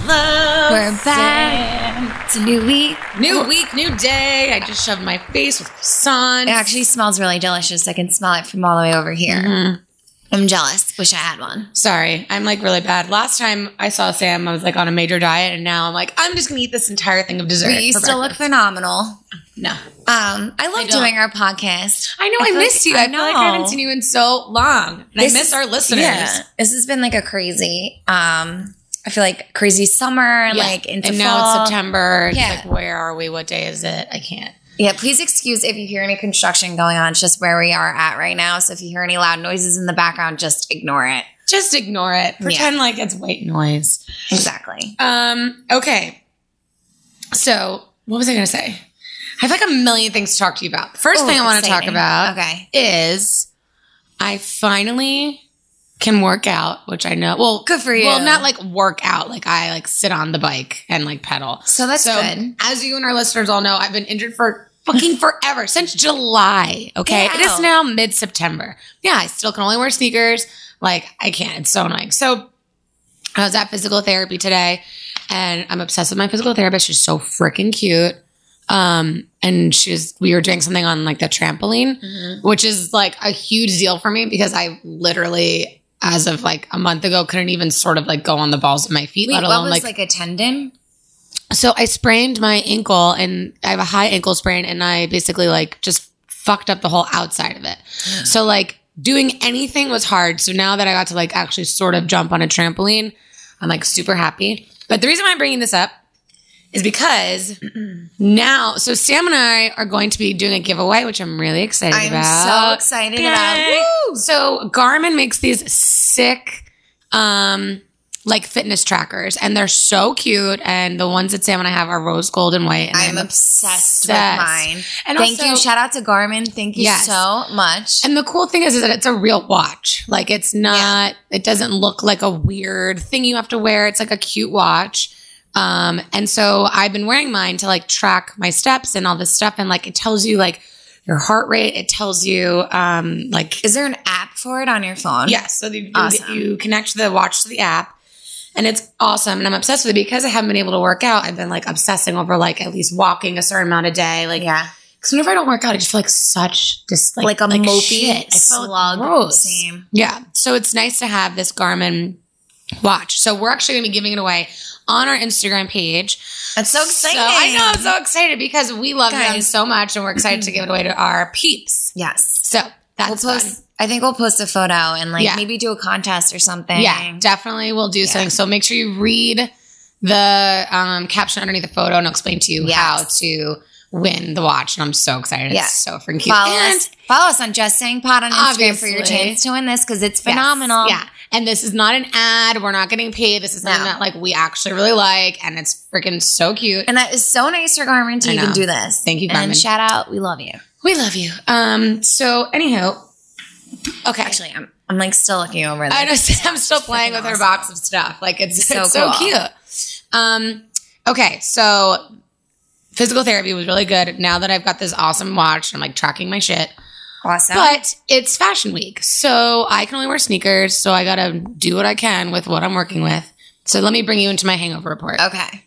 We're back. It's a new week. New week, new day. I just shoved my face with sun. It actually smells really delicious. I can smell it from all the way over here. Mm-hmm. I'm jealous. Wish I had one. Sorry, I'm like really bad. Last time I saw Sam, I was like on a major diet, and now I'm like, I'm just gonna eat this entire thing of dessert. But you still look phenomenal. no. Um, I love don't. doing our podcast. I know I, feel like- you. I, feel like I haven't know. seen you in so long, and This I miss is- our listeners. Yeah, this has been like a crazy. Um, I feel like crazy summer, Yeah. like into and fall. now it's September. It's Yeah. like, where are we? What day is it? I can't. Yeah, please excuse if you hear any construction going on. It's just where we are at right now. So if you hear any loud noises in the background, just ignore it. Just ignore it. Pretend like it's white noise. Exactly. Um, okay. So, what was I going to say? I have like a million things to talk to you about. First Oh, thing I want to talk about Okay. is I finally can work out, which I know. Well, Good for you. Well, not like work out. Like I like sit on the bike and like pedal. So that's so, good. as you and our listeners all know, I've been injured for fucking forever since July. Okay, Get it is now mid September. Yeah, I still can only wear sneakers. Like I can't. It's so annoying. So I was at physical therapy today, and I'm obsessed with my physical therapist. She's so freaking cute. Um, and she's we were doing something on like the trampoline, Mm-hmm. which is like a huge deal for me because I literally, as of like a month ago, couldn't even sort of like go on the balls of my feet, Wait, let what alone was like like, a tendon? so I sprained my ankle and I have a high ankle sprain and I basically like just fucked up the whole outside of it. So like doing anything was hard. So now that I got to like actually sort of jump on a trampoline, I'm like super happy. But the reason why I'm bringing this up is because now, so Sam and I are going to be doing a giveaway, which I'm really excited I'm about. so excited Yay. about. Woo! So Garmin makes these sick, um, like fitness trackers, and they're so cute. And the ones that Sam and I have are rose gold and white. And I'm obsessed, with mine. And Thank also- you. Shout out to Garmin. Thank you Yes. so much. And the cool thing is, is that it's a real watch. Like it's not. It doesn't look like a weird thing you have to wear. It's like a cute watch. Um, and so I've been wearing mine to like track my steps and all this stuff, and like it tells you like your heart rate. It tells you um like Is there an app for it on your phone? Yes. So you, Awesome. you connect the watch to the app and it's awesome. And I'm obsessed with it because I haven't been able to work out. I've been like obsessing over like at least walking a certain amount a day. Like, Yeah. because whenever I don't work out, I just feel like such just like, Like a mopey. I feel slug. gross. Same. Yeah. So it's nice to have this Garmin watch. So we're actually going to be giving it away on our Instagram page. That's so exciting. So I know I'm so excited because we love them so much and we're excited to give it away to our peeps. Yes. So that's We'll fun. post. I think we'll post a photo and like Yeah. maybe do a contest or something. Yeah, definitely we'll do something. So make sure you read the um, caption underneath the photo and I'll explain to you Yes. how to win the watch. And I'm so excited. Yeah. It's so freaking cute. Follow and us. Follow us on Just Saying Pod on Instagram for your chance to win this because it's Yes. phenomenal. Yeah. And this is not an ad. We're not getting paid. This is something No. that like we actually really like and it's freaking so cute. And that is so nice for Garmin to even do this. Thank you, And shout out, we love you. we love you. Um, so anyhow, okay. Actually, I'm I'm like still looking over this. I know Sam's still playing with freaking her box of stuff. Like it's So so, so cool. cute. Um, okay, so physical therapy was really good. Now that I've got this awesome watch, I'm like tracking my shit. Awesome. But it's fashion week, so I can only wear sneakers. So I gotta do what I can with what I'm working with. So let me bring you into my hangover report. okay.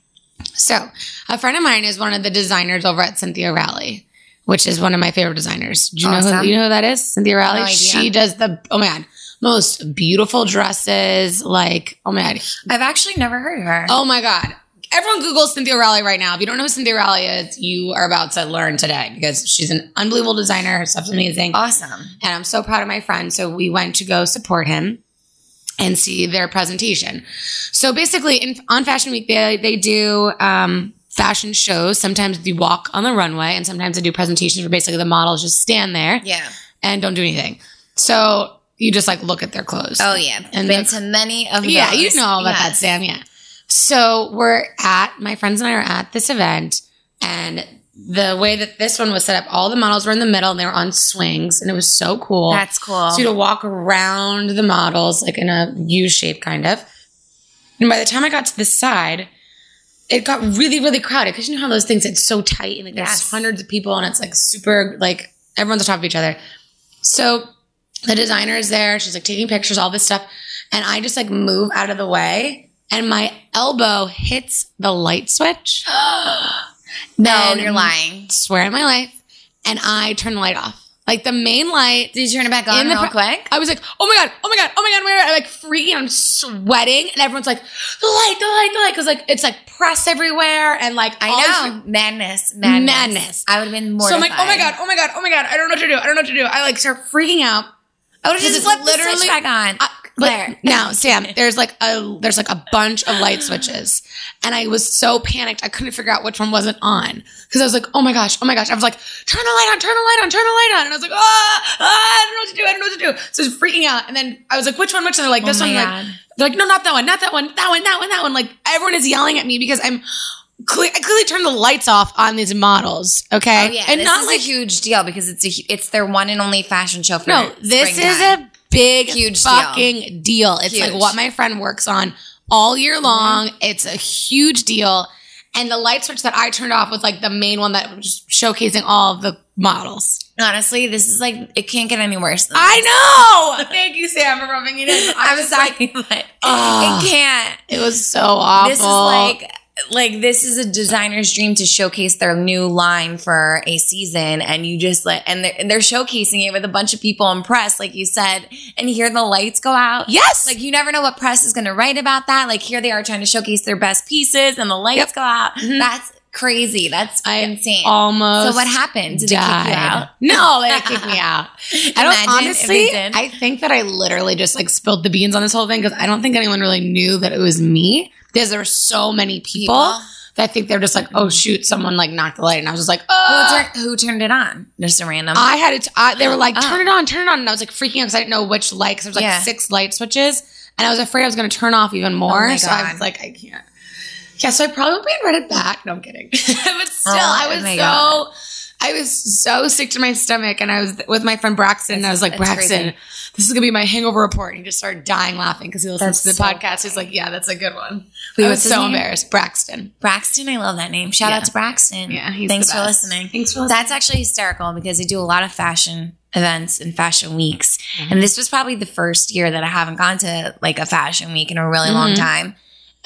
So, a friend of mine is one of the designers over at Cynthia Rowley, which is one of my favorite designers. Do you know who you know who that is? Cynthia Rowley. No she does the oh my god, most beautiful dresses. Like oh my god, I've actually never heard of her. oh my god. Everyone Google Cynthia Rowley right now. If you don't know who Cynthia Rowley is, you are about to learn today because she's an unbelievable designer. Her stuff's amazing. Awesome. And I'm so proud of my friend. So we went to go support him and see their presentation. So basically, in, on Fashion Week, they, they do um, fashion shows. Sometimes they walk on the runway, and sometimes they do presentations where basically the models just stand there Yeah. and don't do anything. So you just like look at their clothes. Oh yeah. And Been to many of Yeah, you know all about that, Sam. Yeah. So we're at my friends and I are at this event, and the way that this one was set up, all the models were in the middle and they were on swings, and it was so cool. That's cool. So you to walk around the models like in a U shape, kind of. And by the time I got to the side, it got really, really crowded because you know how those things it's so tight and like there's hundreds of people and it's like super like everyone's on top of each other. So the designer is there. She's like taking pictures, all this stuff, and I just like move out of the way. And my elbow hits the light switch. No, you're lying. Swear on my life. And I turn the light off. Like the main light. Did you turn it back on In the real pro- quick? I was like, oh my God, oh my God, oh my God, oh my God. I'm like freaking, I'm sweating. And everyone's like, the light, the light, the light. Cause like, it's like press everywhere. And like, I know. Madness. Madness. Madness. I would have been more. So I'm like, oh my God, oh my God, oh my God. I don't know what to do. I don't know what to do. I like start freaking out. I would have just flipped the switch literally- back on. Clare. But now, Sam, there's like a there's like a bunch of light switches, and I was so panicked I couldn't figure out which one wasn't on because I was like, oh my gosh, oh my gosh. I was like, turn the light on, turn the light on, turn the light on, and I was like, ah, ah I don't know what to do, I don't know what to do. So I was freaking out, and then I was like, which one, which one? They're like, this Oh one, like, they're like, no, not that one, not that one, that one, that one, that one. Like everyone is yelling at me because I'm. Cle- I clearly turned the lights off on these models, okay? Oh yeah, and this not is like a huge deal because it's a it's their one and only fashion show for No, this is a big Huge fucking deal. It's Huge. Mm-hmm. like what my friend works on all year long. It's a huge deal. And the light switch that I turned off was like the main one that was showcasing all of the models. honestly. This is like it can't get any worse. I know. Thank you, Sam, for rubbing it in. I was sorry, like, it can't. it was so awful. This is like like this is a designer's dream to showcase their new line for a season and you just let and they're, they're showcasing it with a bunch of people in press like you said and here the lights go out yes, like you never know what press is going to write about that like here they are trying to showcase their best pieces and the lights Yep. go out Mhm. that's crazy that's I insane almost. so what happened did they kick you out No, they didn't me out. I don't honestly. I think that I literally just like spilled the beans on this whole thing because I don't think anyone really knew that it was me because there were so many people, People? that I think they're just like, oh shoot, someone like knocked the light, and I was just like, oh. who, oh. tur- who turned it on just a random I had it. I, they were like, Oh. turn it on, turn it on, and I was like freaking out because I didn't know which light. Because there was like Yeah. six light switches, and I was afraid I was going to turn off even oh more. Oh my so I God. was like, I can't. Yeah, so I probably read it back. No, I'm kidding. but oh, still, Oh, I was my so. God. I was so sick to my stomach, and I was with my friend Braxton, and I was like, Braxton, crazy. this is gonna be my hangover report. And he just started dying laughing because he listens That's to the so podcast. He's like, Yeah, that's a good one. Wait, I was so name? embarrassed. Braxton. Braxton, I love that name. Shout Yeah. out to Braxton. Yeah, he's Thanks for listening. Thanks for listening. That's actually hysterical because I do a lot of fashion events and fashion weeks. Mm-hmm. And this was probably the first year that I haven't gone to like a fashion week in a really long Mhm. time.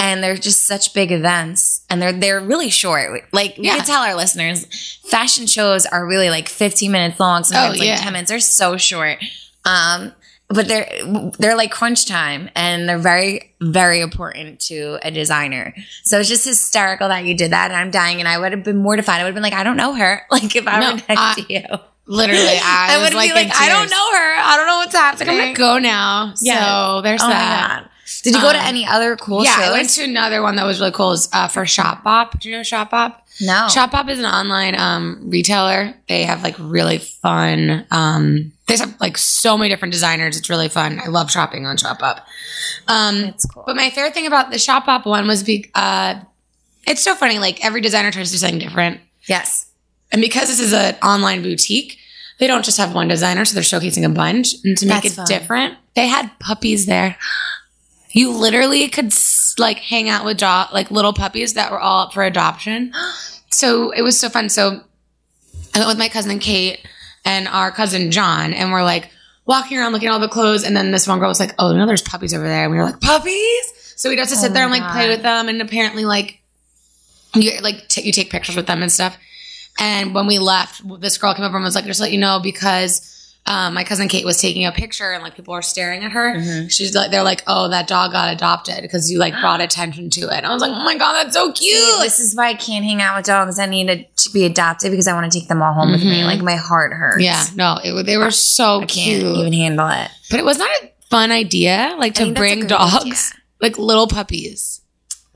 And they're just such big events and they're they're really short. Like we Yeah. could tell our listeners, fashion shows are really like 15 minutes long, sometimes Oh, like yeah. 10 minutes. They're so short. Um but they're they're like crunch time and they're very very important to a designer. So it's just hysterical that you did that and I'm dying and I would have been mortified. I would have been like, I don't know her. Like if I No, were next I- to you. Literally, I, I, would like, be like, I don't know her. I don't know what's Like, happening. I'm gonna go now. Yeah. So there's Oh that. Did you go to Um, any other cool shows? yeah, shows? I went to another one that was really cool. Was, uh, for Shopbop. Do you know Shop Shopbop? no. Shop Shopbop is an online um, retailer. They have like really fun. Um, they have like so many different designers. It's really fun. I love shopping on Shopbop. Um, That's cool. but my favorite thing about the Shop Shopbop one was be, uh, it's so funny. Like every designer tries to do something different, yes. and because this is an online boutique, they don't just have one designer, so they're showcasing a bunch. And to make That's it fun. different, they had puppies there. You literally could like hang out with do- like little puppies that were all up for adoption. So it was so fun. So I went with my cousin Kate and our cousin John, and we're like walking around looking at all the clothes. And then this one girl was like, "Oh no, there's puppies over there." And we were like, "Puppies!" So we'd have to oh sit Oh there and like play with them, and apparently like you like t- you take pictures with them and stuff. And when we left, this girl came over and was like, "Just let you know because." Um, my cousin Kate was taking a picture and like people were staring at her. Mhm. She's like, they're like, oh, that dog got adopted because you like brought attention to it. And I was like, oh my god, that's so cute. See, this is why I can't hang out with dogs. I need to, to be adopted because I want to take them all home with me. Mhm. Like my heart hurts. yeah, no, it, they were so cute. I can't even handle it. But it was not a fun idea, like to think that's a bring dogs, idea. like little puppies.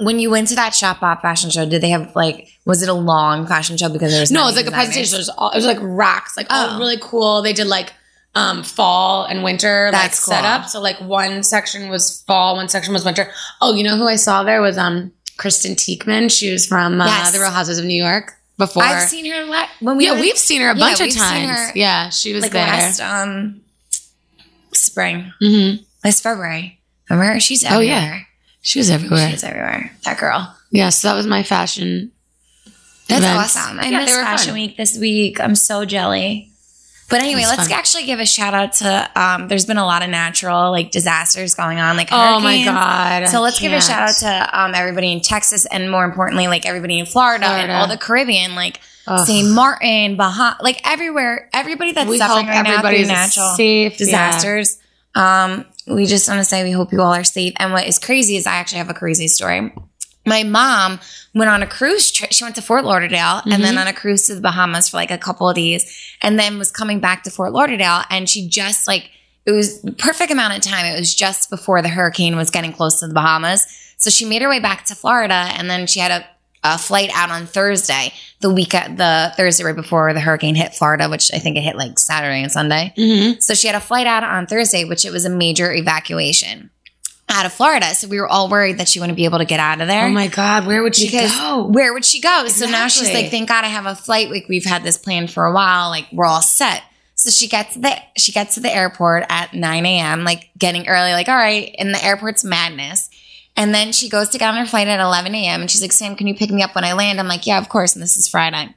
When you went to that Shopbop fashion show, did they have like? Was it a long fashion show because there was No, it was like a presentation. It was, all, it was like racks, like all Oh. really cool. They did like um fall and winter like That's cool. setup. So like one section was fall, one section was winter. Oh, you know who I saw there was um Kristen Taekman. She was from uh, Yes. the Real Houses of New York before. I've seen her la- when we yeah, were we've seen her a Yeah, bunch of times. her, yeah, she was like there. last um spring, hmm last February. Remember, she's Oh, yeah. She was everywhere. She was everywhere. That girl. yeah, so that was my fashion. That's events. awesome. I Yeah, missed they were Fashion fun. Week this week. I'm so jelly. But anyway, let's fun. actually give a shout out to. Um, there's been a lot of natural like disasters going on, like Oh my god! So let's give a shout out to um, everybody in Texas, and more importantly, like everybody in Florida, and all the Caribbean, like Ugh. St. Martin, Bahamas, like everywhere, everybody that's We suffering hope right now through everybody's natural safe. disasters. Um, we just want to say we hope you all are safe. And what is crazy is I actually have a crazy story. My mom went on a cruise trip. She went to Fort Lauderdale and then mm-hmm. on a cruise to the Bahamas for like a couple of days and then was coming back to Fort Lauderdale. And she just like, it was perfect amount of time. It was just before the hurricane was getting close to the Bahamas. So she made her way back to Florida and then she had a, a flight out on Thursday, the week, at the Thursday right before the hurricane hit Florida, which I think it hit like Saturday and Sunday. Mhm. So she had a flight out on Thursday, which it was a major evacuation out of Florida. So we were all worried that she wouldn't be able to get out of there. Oh my god! Where would she because go? where would she go? So now she's like, thank God I have a flight. Like we've had this plan for a while. Like we're all set. So she gets the she gets to the airport at 9 a.m. Like getting early. Like all right, and the airport's madness. And then she goes to get on her flight at 11 a.m. And she's like, Sam, can you pick me up when I land? I'm like, yeah, of course. And this is Friday.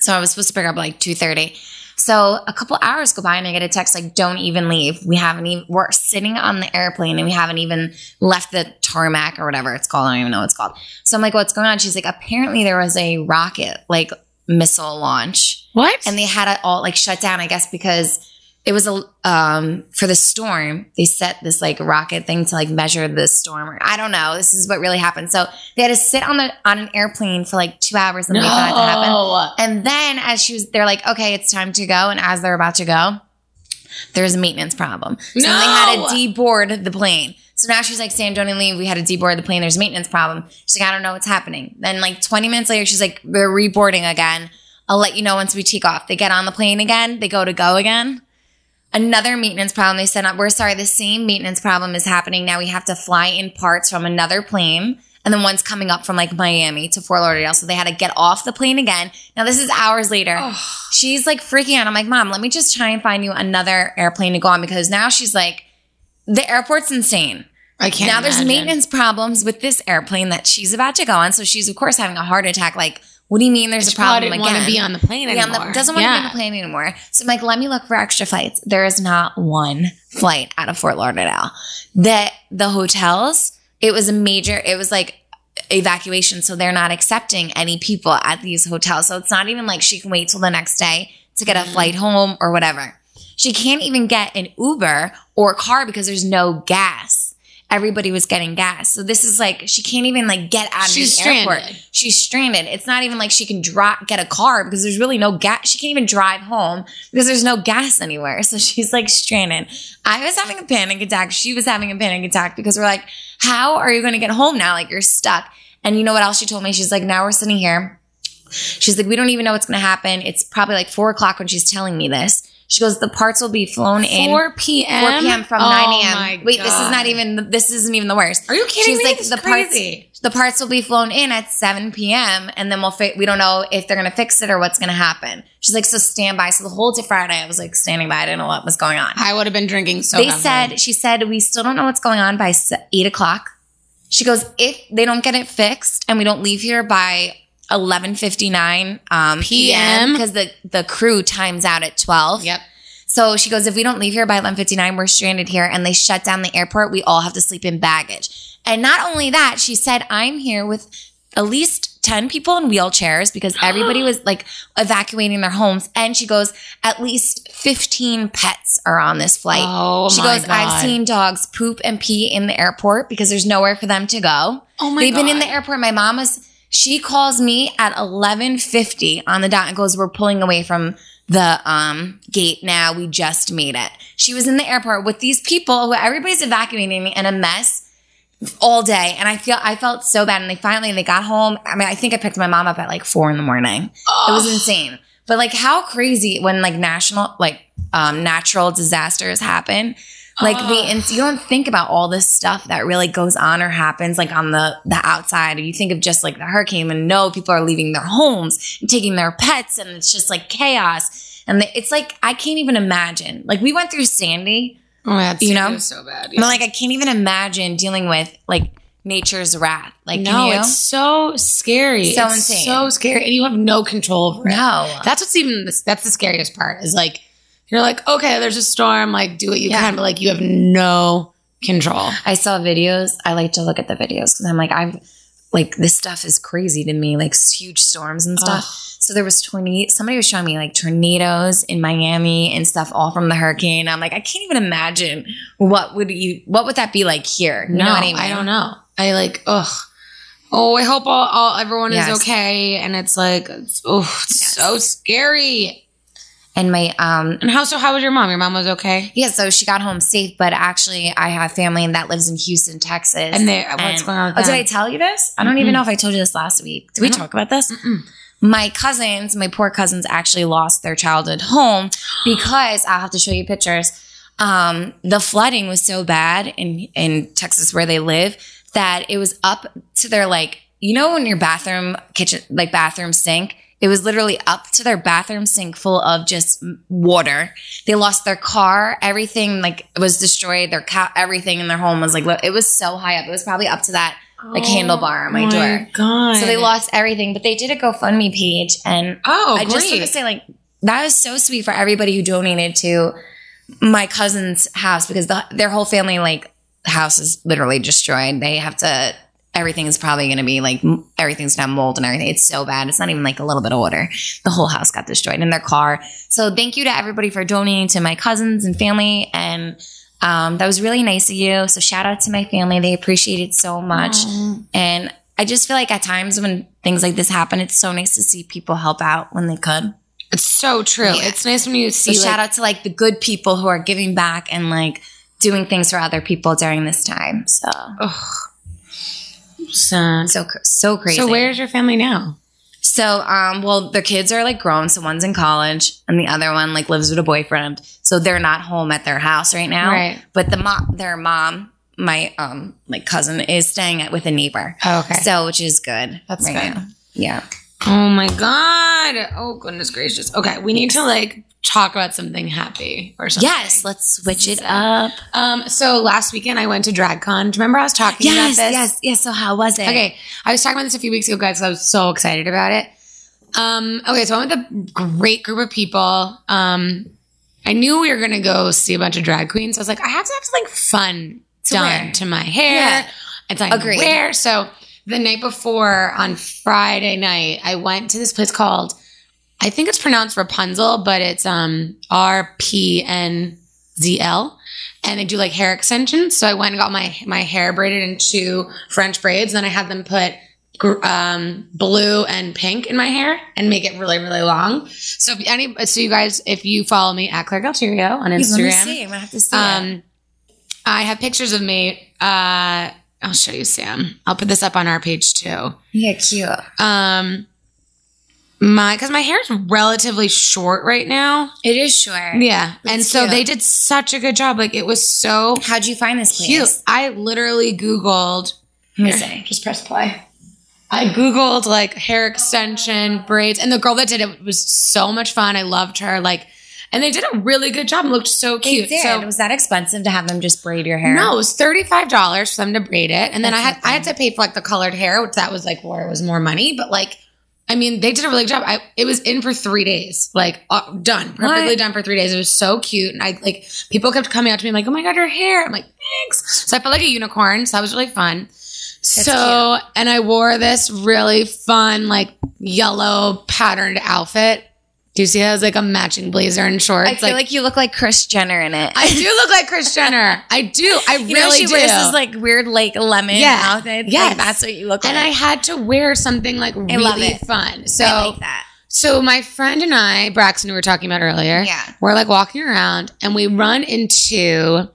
So I was supposed to pick her up at like 2.30. So a couple hours go by and I get a text like, don't even leave. We haven't even, we're sitting on the airplane and we haven't even left the tarmac or whatever it's called. I don't even know what it's called. So I'm like, what's going on? She's like, apparently there was a rocket, like missile launch What? and they had it all like shut down, I guess, because it was a um for the storm. They set this like rocket thing to like measure the storm. Or, I don't know. This is what really happened. So they had to sit on the on an airplane for like two hours and wait for that to happen. no. And then as she was, they're like, okay, it's time to go. And as they're about to go, there's a maintenance problem. So then they had to deboard the plane. So now she's like, Sam, don't even leave. We had to deboard the plane. There's a maintenance problem. She's like, I don't know what's happening. Then like 20 minutes later, she's like, we're reboarding again. I'll let you know once we take off. They get on the plane again. They go to go again. Another maintenance problem. They said, up we're sorry, the same maintenance problem is happening. Now we have to fly in parts from another plane. And then one's coming up from like Miami to Fort Lauderdale. So they had to get off the plane again. Now this is hours later. She's like freaking out. I'm like, Mom, let me just try and find you another airplane to go on because now she's like, the airport's insane. I can't. now there's maintenance problems with this airplane that she's about to go on. So she's of course having a heart attack. Like, what do you mean there's She a problem probably again? didn't want to be on the plane anymore. the, doesn't want to be on the plane anymore. So I'm like, let me look for extra flights. There is not one flight out of Fort Lauderdale. That the hotels, it was a major, it was like evacuation. So they're not accepting any people at these hotels. So it's not even like she can wait till the next day to get a mm-hmm. flight home or whatever. She can't even get an Uber or a car because there's no gas. Everybody was getting gas. So this is like she can't even like get out of She's the airport. stranded. She's stranded. It's not even like she can drop get a car because there's really no gas. She can't even drive home because there's no gas anywhere. So she's like stranded. I was having a panic attack. She was having a panic attack because we're like, how are you going to get home now? Like you're stuck. And you know what else she told me? She's like, now we're sitting here. She's like, we don't even know what's going to happen. It's probably like four o'clock when she's telling me this. She goes, the parts will be flown in 4 p.m. 4 p.m. from Oh 9 a.m. Wait, this is not even. This isn't even the worst. Are you kidding She's me? like This is the parts. crazy. The parts will be flown in at 7 p.m. and then we'll. Fi- we don't know if they're going to fix it or what's going to happen. She's like, so stand by. So the whole day Friday, I was like standing by. I didn't know what was going on. I would have been drinking so. they said she said we still don't know what's going on by eight o'clock. She goes, if they don't get it fixed and we don't leave here by. 11:59 um, PM. because the the crew times out at 12. Yep. So she goes, if we don't leave here by 11:59, we're stranded here, and they shut down the airport. We all have to sleep in baggage. And not only that, she said, I'm here with at least 10 people in wheelchairs because everybody was like evacuating their homes. And she goes, at least 15 pets are on this flight. Oh she goes, I've seen dogs poop and pee in the airport because there's nowhere for them to go. Oh my They've been in the airport. My mom was, she calls me at 1150 on the dot and goes, we're pulling away from the um, gate now. We just made it. She was in the airport with these people who everybody's evacuating in a mess all day. And I feel, I felt so bad. And they finally, they got home. I mean, I think I picked my mom up at like four in the morning. It was insane. But like how crazy when like national, like um, natural disasters happen. Like the, and ah. you don't think about all this stuff that really goes on or happens like on the the outside. You think of just like the hurricane, and no, people are leaving their homes, and taking their pets, and it's just like chaos. And the, it's like I can't even imagine. Like we went through Sandy, Oh, that's You know? so bad. but like I can't even imagine dealing with like nature's wrath. Like no, it's so scary. So It's insane. So scary, and you have no control over it. no. That's what's even that's the scariest part is like you're like, okay, there's a storm, like do what you Yeah. can, but like you have no control. I saw videos. I like to look at the videos because I'm like, I'm like this stuff is crazy to me, like huge storms and stuff. So there was tornado. Somebody was showing me like tornadoes in Miami and stuff, all from the hurricane. I'm like, I can't even imagine what would you, what would that be like here? You no, I mean? I don't know. I like, ugh. Oh, I hope all, all everyone Yes. is okay. And it's like, oh, it's Yes. so scary. And my um, And how so? How was your mom? Your mom was okay. yeah. So she got home safe, but actually, I have family that lives in Houston, Texas. And they, what's And- going on? Oh, did? I tell you this? I don't even know if I told you this last week. Did we talk about this? Mm-mm. My cousins, my poor cousins, actually lost their childhood home because I'll have to show you pictures. Um, the flooding was so bad in in Texas where they live that it was up to their like you know when your bathroom kitchen like bathroom sink it was literally up to their bathroom sink full of just water. They lost their car, everything like was destroyed. Their cat, everything in their home was like it was so high up. It was probably up to that like oh handlebar on my door. God. So they lost everything, but they did a GoFundMe page, and Oh, I just want to say, like, that is so sweet for everybody who donated to my cousin's house because the, their whole family, like, house is literally destroyed. They have to. Everything's probably going to be like everything's gonna mold and everything. It's so bad. It's not even like a little bit of water. The whole house got destroyed in their car. So thank you to everybody for donating to my cousins and family, and um, that was really nice of you. So shout out to my family. They appreciate it so much. And I just feel like at times when things like this happen, it's so nice to see people help out when they could. It's so true. Yeah. It's nice when you So see. shout like, out to like the good people who are giving back and like doing things for other people during this time. So Son. so so crazy. So where's your family now? So um well the kids are like grown, so one's in college and the other one like lives with a boyfriend. So they're not home at their house right now. Right. But the mom their mom, my um like cousin is staying at with a neighbor. Oh, okay. So which is good. That's right good. now. Yeah. oh my god. Oh goodness gracious. Okay, we need to like talk about something happy or something. Yes, let's switch it up. Um. So last weekend I went to DragCon. Do you remember I was talking Yes, about this? yes, yes. So how was it? Okay, I was talking about this a few weeks ago, guys. I was so excited about it. Um, okay, so I went with a great group of people. Um, I knew we were gonna go see a bunch of drag queens. I was like, I have to have something fun To done wear. to my hair Yeah. and something Agreed. to wear. So the night before on Friday night, I went to this place called I think it's pronounced Rapunzel, but it's um R P N Z L. And they do like hair extensions. So I went and got my my hair braided into French braids. And then I had them put um, blue and pink in my hair and make it really really long. So if any so you guys, if you follow me at Clare Galterio on Instagram, see. I'm gonna have to see it. um, I have pictures of me. Uh, I'll show you, Sam. I'll put this up on our page too. Yeah, cute. Um, my because my hair is relatively short right now. It is short. Yeah, and so cute. they did such a good job. Like it was so How'd you find this place? cute. I literally Googled. See. Just press play. I Googled like hair extension braids, and the girl that did it was so much fun. I loved her. Like, and they did a really good job. looked so cute. So was that expensive to have them just braid your hair? no, it was thirty five dollars for them to braid it, and then I had I had to pay for like the colored hair, which that was like where it was more money. But like, I mean, they did a really good job. I it was in for three days, like uh, done, perfectly What? done for three days. It was so cute, and I like people kept coming up to me like, "Oh my god, your hair!" I'm like, "Thanks." So I felt like a unicorn. So that was really fun. so and I wore this really fun like yellow patterned outfit. Do you see that? Was like a matching blazer and shorts. I feel like, you look like Kris Jenner in it. I do look like Kris Jenner. I do. I you really know she do. wears this like weird like lemon Yeah. outfit. Yes. Like, that's what you look and like. And I had to wear something like really fun. So, I like that. so my friend and I, Braxton, who we were talking about earlier, Yeah. we're like walking around and we run into.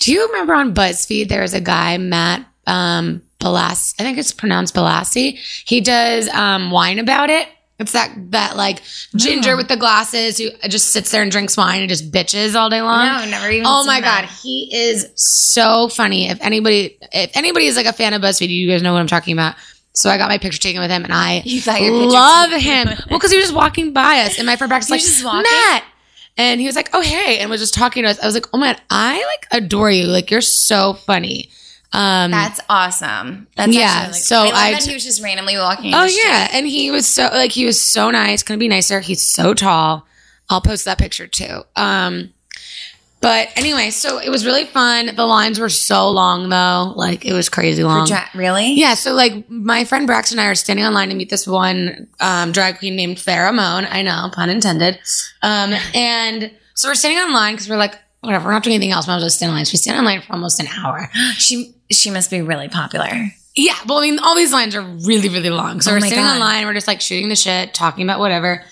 Do you remember on BuzzFeed there was a guy Matt um, Balas? I think it's pronounced Bellassai. He does um, wine about it. It's that that like ginger No. with the glasses who just sits there and drinks wine and just bitches all day long. No, never even. Oh my that. god, he is so funny. If anybody, if anybody is like a fan of BuzzFeed, you guys know what I'm talking about. So I got my picture taken with him, and I You thought your picture love him. well, because he was just walking by us, and my friend Brax was like, just walking? Matt, and he was like, oh hey, and was just talking to us. I was like, oh man, I like adore you. Like you're so funny. Um, That's awesome. That's Yeah, actually, like, so I I that he was just randomly walking. Oh yeah, and he was so like he was so nice. Couldn't be nicer. He's so tall. I'll post that picture too. Um, but anyway, so it was really fun. The lines were so long though, like it was crazy long. Dra- really? Yeah, so like my friend Braxton and I are standing online to meet this one um, drag queen named Farrah Moan. I know, pun intended. Um, and so we're standing online because we're like, whatever, we're not doing anything else. Might as well stand in line. So we stand in line for almost an hour. She she must be really popular. Yeah, well, I mean, all these lines are really, really long. So Oh we're sitting God. online, we're just like shooting the shit, talking about whatever.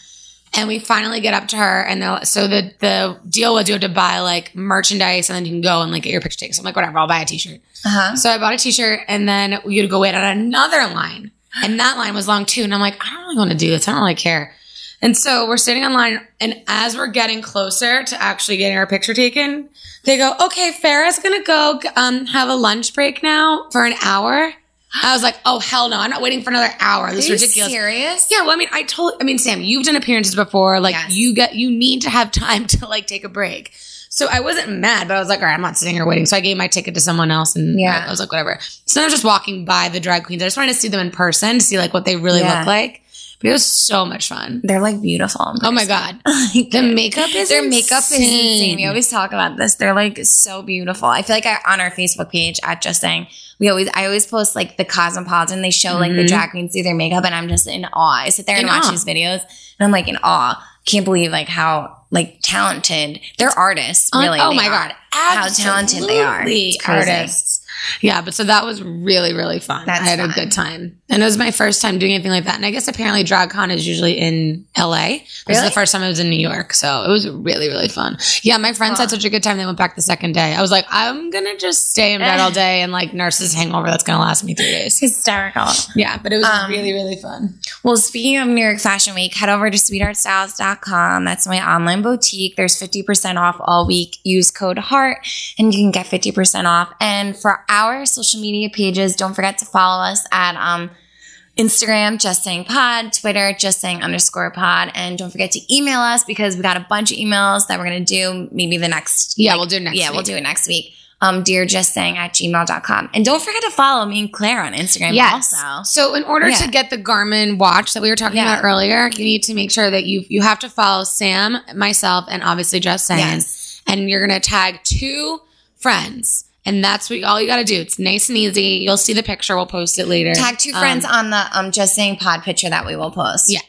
And we finally get up to her, and they're- so the the deal was you have to buy like merchandise, and then you can go and like get your picture taken. So I'm like, whatever, I'll buy a t-shirt. Uh huh. So I bought a t-shirt, and then you had to go wait on another line, and that line was long too. And I'm like, I don't really want to do this. I don't really care. And so we're sitting in line, and as we're getting closer to actually getting our picture taken, they go, "Okay, Farrah's gonna go um, have a lunch break now for an hour." I was like, "Oh hell no! I'm not waiting for another hour. This Are is ridiculous." serious? Yeah, well, I mean, I told, I mean, Sam, you've done appearances before. Like, Yes. you get, you need to have time to like take a break. So I wasn't mad, but I was like, all right, I'm not sitting here waiting. So I gave my ticket to someone else, and Yeah. I was like, whatever. So then I was just walking by the drag queens. I just wanted to see them in person to see like what they really Yeah. look like. But it was so much fun. They're like beautiful. Oh my god, the makeup is Their makeup is insane. We always talk about this. They're like so beautiful. I feel like I, on our Facebook page at Just Saying, we always I always post like the Cosmopolitan. They show like the Mhm. drag queens do their makeup, and I'm just in awe. I sit there and In watch awe. these videos, and I'm like in awe. Can't believe like how like talented they're artists. Oh, Really, oh my are. god, How talented they are. Absolutely. Artists. Yeah, but so that was really really fun. That's I had a good time, and it was my first time doing anything like that. And I guess apparently DragCon is usually in LA. This is the first time I was in New York, so it was really really fun. Yeah, my friends had such a good time. They went back the second day. I was like, I'm gonna just stay in bed all day and like nurses hangover. That's gonna last me three days. Hysterical. Yeah, but it was Um, really really fun. Well, speaking of New York Fashion Week, head over to sweetheartstyles.com. That's my online boutique. There's 50% off all week. Use code HEART and you can get 50% off. And for our social media pages, don't forget to follow us at um, Instagram, just saying pod, Twitter, just saying underscore pod. And don't forget to email us because we got a bunch of emails that we're going to do maybe the next. Yeah, like, we'll do it next Yeah, we'll week. do it next week. Um, dear just saying at gmail.com. And don't forget to follow me and Clare on Instagram also. So in order Yeah. to get the Garmin watch that we were talking Yeah. about earlier, you need to make sure that you you have to follow Sam, myself, and obviously Just Saying. Yes. And you're gonna tag two friends. And that's what all you gotta do. It's nice and easy. You'll see the picture. We'll post it later. Tag two Um, friends on the um just saying pod picture that we will post. Yeah.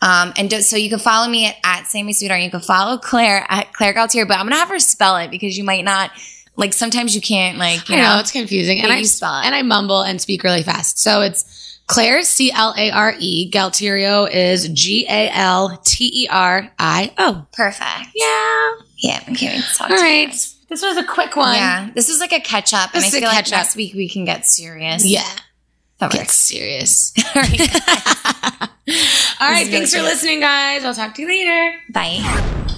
Um, and do, so you can follow me at, at Sammy Sweetheart. You can follow Clare at Clare Galterio, but I'm gonna have her spell it because you might not like sometimes you can't like you I know, know, it's confusing, and I spell it. and I mumble and speak really fast. So it's Clare C L A R E. Galterio is G A L T E R I O. perfect. Yeah. Yeah, I can't wait to talk you guys. This was a quick one. Yeah, this is like a catch up, and I feel like next week we can get serious. Yeah. that Get works. serious. All right. All right. really Thanks for cute. listening, guys. I'll talk to you later. Bye.